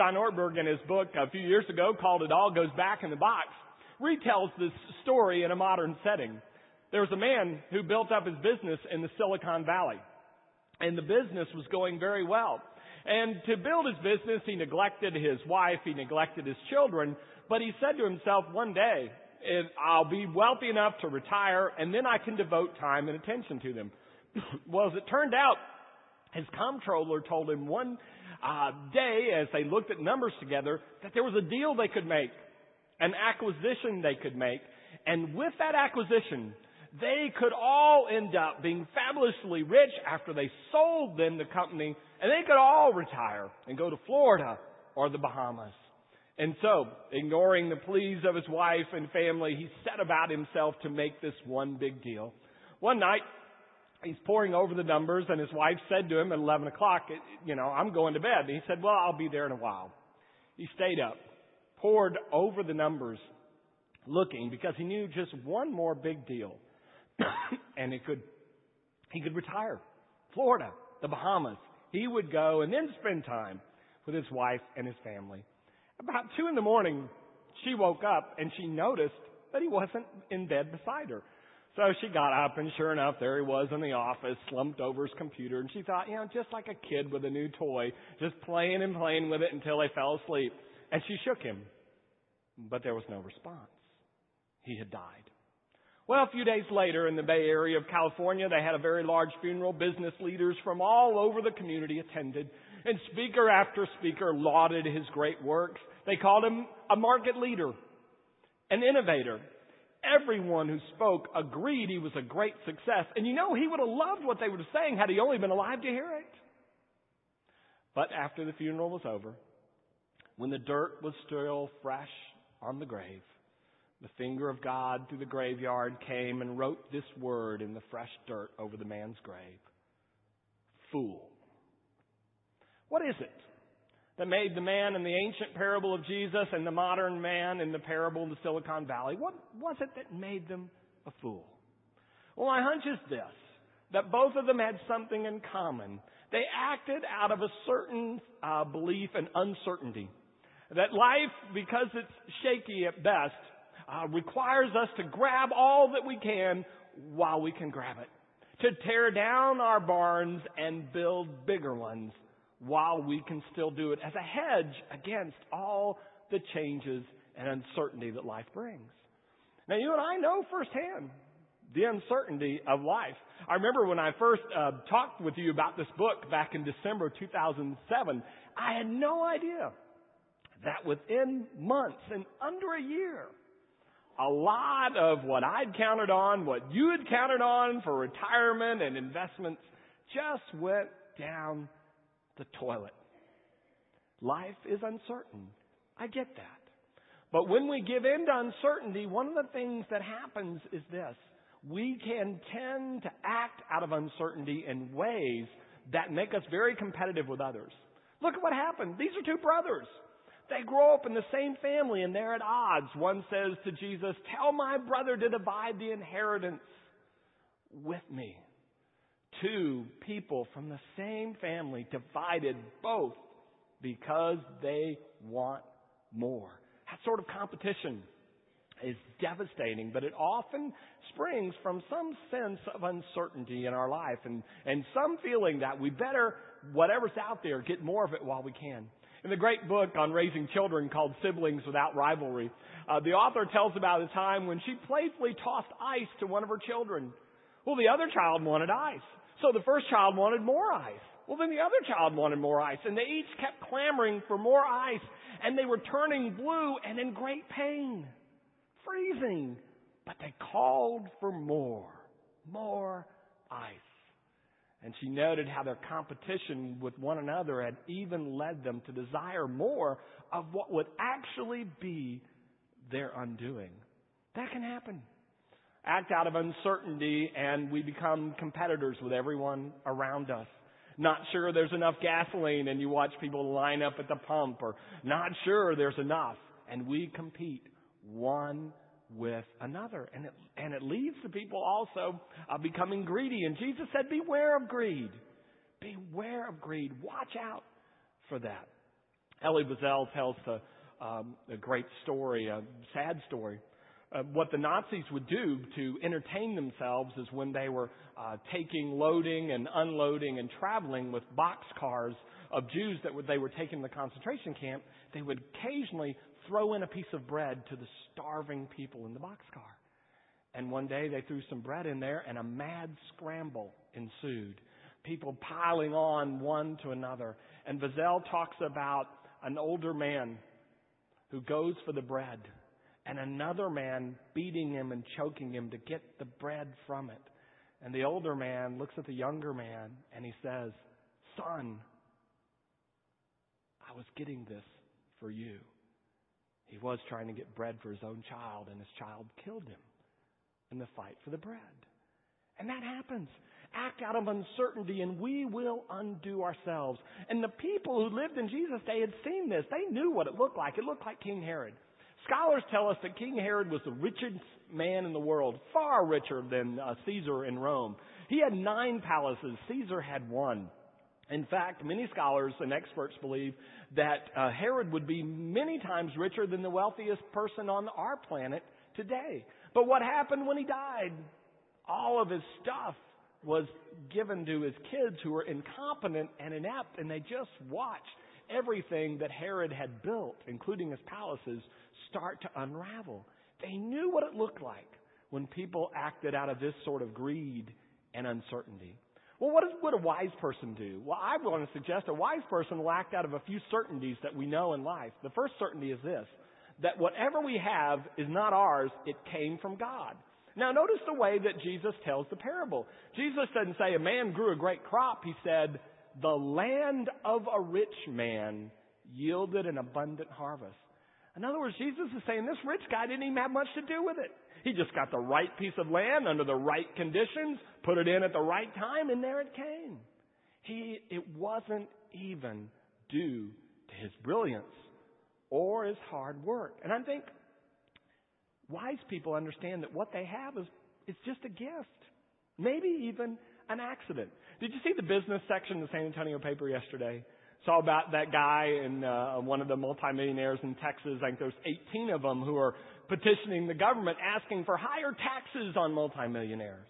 John Ortberg in his book a few years ago called It All Goes Back in the Box retells this story in a modern setting. There was a man who built up his business in the Silicon Valley and the business was going very well. And to build his business, he neglected his wife, he neglected his children, but he said to himself one day, I'll be wealthy enough to retire and then I can devote time and attention to them. well, as it turned out, his comptroller told him one uh, day as they looked at numbers together that there was a deal they could make, an acquisition they could make, and with that acquisition, they could all end up being fabulously rich after they sold them the company, and they could all retire and go to Florida or the Bahamas. And so, ignoring the pleas of his wife and family, he set about himself to make this one big deal. One night, he's poring over the numbers, and his wife said to him at 11 o'clock, you know, I'm going to bed. And he said, well, I'll be there in a while. He stayed up, pored over the numbers, looking, because he knew just one more big deal. and he could, he could retire. Florida, the Bahamas. He would go and then spend time with his wife and his family. About two in the morning, she woke up and she noticed that he wasn't in bed beside her. So she got up and sure enough, there he was in the office, slumped over his computer, and she thought, you know, just like a kid with a new toy, just playing and playing with it until they fell asleep. And she shook him. But there was no response. He had died. Well, a few days later in the Bay Area of California, they had a very large funeral. Business leaders from all over the community attended, and speaker after speaker lauded his great works. They called him a market leader, an innovator. Everyone who spoke agreed he was a great success. And you know, he would have loved what they were saying had he only been alive to hear it. But after the funeral was over, when the dirt was still fresh on the grave, the finger of God through the graveyard came and wrote this word in the fresh dirt over the man's grave. Fool. What is it that made the man in the ancient parable of Jesus and the modern man in the parable in the Silicon Valley, what was it that made them a fool? Well, my hunch is this, that both of them had something in common. They acted out of a certain uh, belief and uncertainty. That life, because it's shaky at best, uh, requires us to grab all that we can while we can grab it. To tear down our barns and build bigger ones while we can still do it as a hedge against all the changes and uncertainty that life brings. Now, you and I know firsthand the uncertainty of life. I remember when I first uh, talked with you about this book back in December 2007, I had no idea that within months and under a year, a lot of what I'd counted on, what you had counted on for retirement and investments just went down the toilet. Life is uncertain. I get that. But when we give in to uncertainty, one of the things that happens is this. We can tend to act out of uncertainty in ways that make us very competitive with others. Look at what happened. These are two brothers. They grow up in the same family and they're at odds. One says to Jesus, Tell my brother to divide the inheritance with me two people from the same family divided both because they want more. That sort of competition is devastating, but it often springs from some sense of uncertainty in our life and, and some feeling that we better, whatever's out there, get more of it while we can. In the great book on raising children called Siblings Without Rivalry, uh, the author tells about a time when she playfully tossed ice to one of her children. Well, the other child wanted ice. So the first child wanted more ice. Well, then the other child wanted more ice, and they each kept clamoring for more ice, and they were turning blue and in great pain, freezing. But they called for more, more ice. And she noted how their competition with one another had even led them to desire more of what would actually be their undoing. That can happen act out of uncertainty and we become competitors with everyone around us. Not sure there's enough gasoline and you watch people line up at the pump or not sure there's enough and we compete one with another. And it, and it leads to people also uh, becoming greedy. And Jesus said, beware of greed. Beware of greed. Watch out for that. Elie Wiesel tells the, um, a great story, a sad story. Uh, what the Nazis would do to entertain themselves is when they were uh, taking, loading, and unloading and traveling with boxcars of Jews that they were taking to the concentration camp, they would occasionally throw in a piece of bread to the starving people in the boxcar. And one day they threw some bread in there and a mad scramble ensued. People piling on one to another. And Wiesel talks about an older man who goes for the bread and another man beating him and choking him to get the bread from it. And the older man looks at the younger man and he says, Son, I was getting this for you. He was trying to get bread for his own child, and his child killed him in the fight for the bread. And that happens. Act out of uncertainty, and we will undo ourselves. And the people who lived in Jesus' day had seen this. They knew what it looked like. It looked like King Herod. Scholars tell us that King Herod was the richest man in the world, far richer than uh, Caesar in Rome. He had nine palaces. Caesar had one. In fact, many scholars and experts believe that uh, Herod would be many times richer than the wealthiest person on our planet today. But what happened when he died? All of his stuff was given to his kids who were incompetent and inept, and they just watched everything that Herod had built, including his palaces, start to unravel. They knew what it looked like when people acted out of this sort of greed and uncertainty. Well, what would a wise person do? Well, I want to suggest a wise person will act out of a few certainties that we know in life. The first certainty is this that whatever we have is not ours, it came from God. Now, notice the way that Jesus tells the parable. Jesus doesn't say a man grew a great crop. He said, the land of a rich man yielded an abundant harvest. In other words, Jesus is saying this rich guy didn't even have much to do with it. He just got the right piece of land under the right conditions, put it in at the right time, and there it came. He, it wasn't even due to his brilliance or his hard work. And I think wise people understand that what they have is, is just a gift. Maybe even an accident. Did you see the business section of the San Antonio paper yesterday? Saw about that guy and uh, one of the multimillionaires in Texas. I think there's 18 of them who are petitioning the government asking for higher taxes on multimillionaires.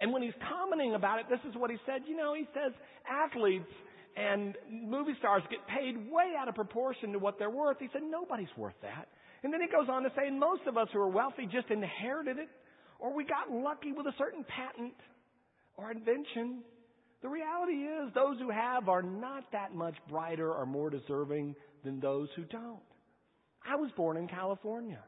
And when he's commenting about it, this is what he said. You know, he says athletes and movie stars get paid way out of proportion to what they're worth. He said nobody's worth that. And then he goes on to say most of us who are wealthy just inherited it or we got lucky with a certain patent or invention. The reality is those who have are not that much brighter or more deserving than those who don't. I was born in California.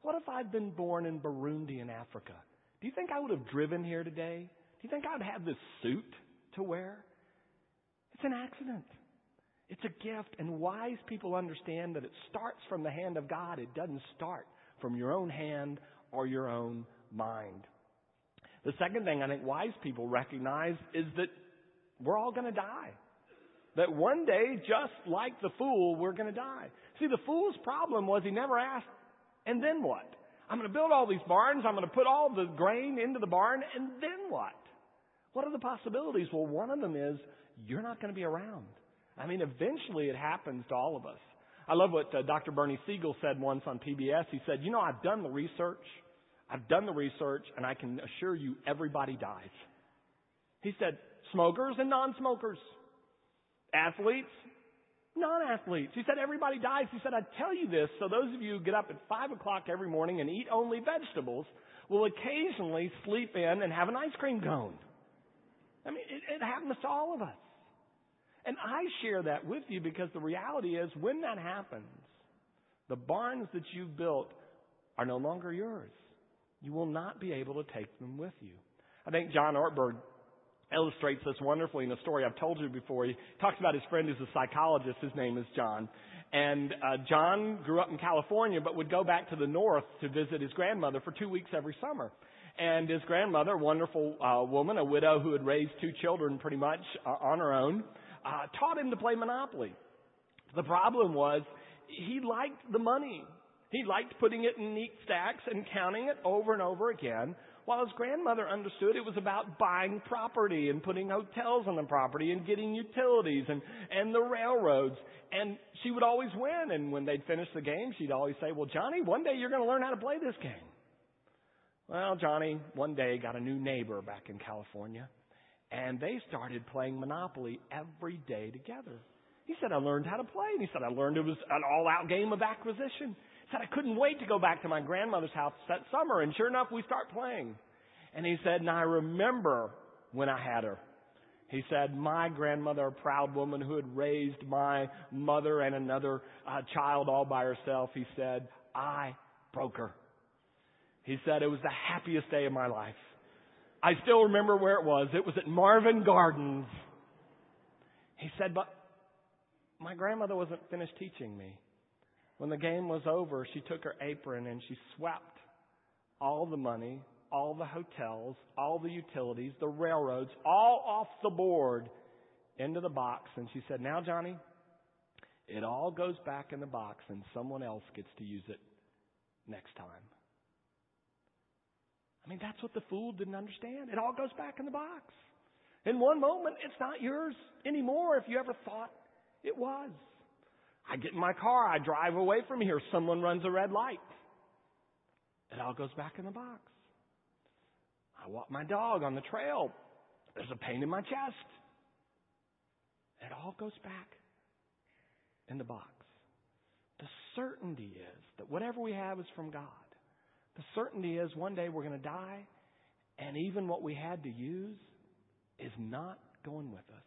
What if I'd been born in Burundi in Africa? Do you think I would have driven here today? Do you think I'd have this suit to wear? It's an accident. It's a gift, and wise people understand that it starts from the hand of God. It doesn't start from your own hand or your own mind. The second thing I think wise people recognize is that we're all going to die. That one day, just like the fool, we're going to die. See, the fool's problem was he never asked, and then what? I'm going to build all these barns, I'm going to put all the grain into the barn, and then what? What are the possibilities? Well, one of them is you're not going to be around. I mean, eventually it happens to all of us. I love what uh, Dr. Bernie Siegel said once on PBS. He said, You know, I've done the research. I've done the research, and I can assure you everybody dies. He said, smokers and non-smokers, athletes, non-athletes. He said everybody dies. He said, I tell you this, so those of you who get up at five o'clock every morning and eat only vegetables will occasionally sleep in and have an ice cream cone. I mean, it, it happens to all of us. And I share that with you because the reality is when that happens, the barns that you've built are no longer yours. You will not be able to take them with you. I think John Ortberg illustrates this wonderfully in a story I've told you before. He talks about his friend who's a psychologist. His name is John. And uh, John grew up in California, but would go back to the north to visit his grandmother for two weeks every summer. And his grandmother, a wonderful uh, woman, a widow who had raised two children pretty much uh, on her own, uh, taught him to play Monopoly. The problem was he liked the money. He liked putting it in neat stacks and counting it over and over again While his grandmother understood it was about buying property and putting hotels on the property and getting utilities and, and the railroads. And she would always win. And when they'd finish the game, she'd always say, well, Johnny, one day you're going to learn how to play this game. Well, Johnny one day got a new neighbor back in California and they started playing Monopoly every day together. He said, I learned how to play. And he said, I learned it was an all out game of acquisition. Said, I couldn't wait to go back to my grandmother's house that summer. And sure enough, we start playing. And he said, and I remember when I had her. He said, my grandmother, a proud woman who had raised my mother and another uh, child all by herself, he said, I broke her. He said, it was the happiest day of my life. I still remember where it was. It was at Marvin Gardens. He said, but my grandmother wasn't finished teaching me. When the game was over, she took her apron and she swept all the money, all the hotels, all the utilities, the railroads, all off the board into the box. And she said, Now, Johnny, it all goes back in the box and someone else gets to use it next time. I mean, that's what the fool didn't understand. It all goes back in the box. In one moment, it's not yours anymore if you ever thought it was. I get in my car, I drive away from here, someone runs a red light. It all goes back in the box. I walk my dog on the trail. There's a pain in my chest. It all goes back in the box. The certainty is that whatever we have is from God. The certainty is one day we're going to die, and even what we had to use is not going with us.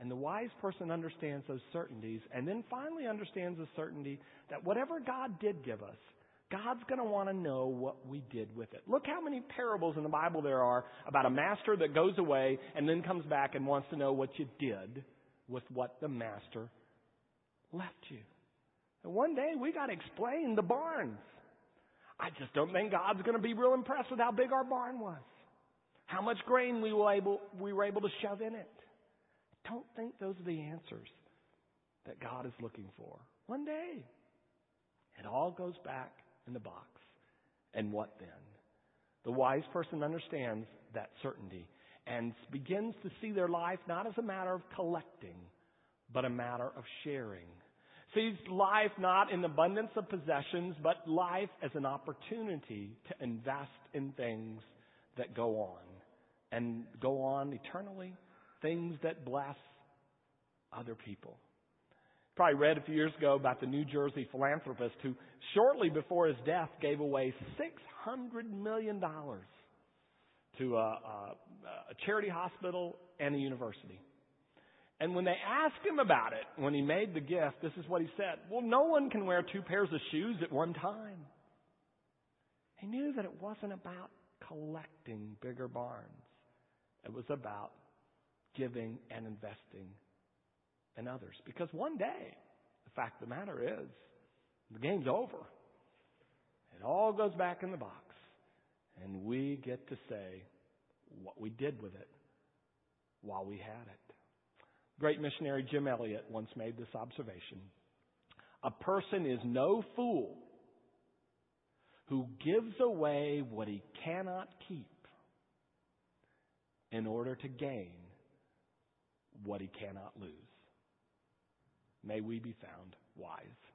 And the wise person understands those certainties and then finally understands the certainty that whatever God did give us, God's going to want to know what we did with it. Look how many parables in the Bible there are about a master that goes away and then comes back and wants to know what you did with what the master left you. And one day we got to explain the barns. I just don't think God's going to be real impressed with how big our barn was. How much grain we were able, we were able to shove in it don't think those are the answers that God is looking for. One day, it all goes back in the box. And what then? The wise person understands that certainty and begins to see their life not as a matter of collecting, but a matter of sharing. Sees life not in abundance of possessions, but life as an opportunity to invest in things that go on and go on eternally things that bless other people. Probably read a few years ago about the New Jersey philanthropist who, shortly before his death, gave away $600 million to a, a, a charity hospital and a university. And when they asked him about it, when he made the gift, this is what he said Well, no one can wear two pairs of shoes at one time. He knew that it wasn't about collecting bigger barns, it was about giving and investing in others. Because one day, the fact of the matter is, the game's over. It all goes back in the box. And we get to say what we did with it while we had it. Great missionary Jim Elliot once made this observation. A person is no fool who gives away what he cannot keep in order to gain what he cannot lose. May we be found wise.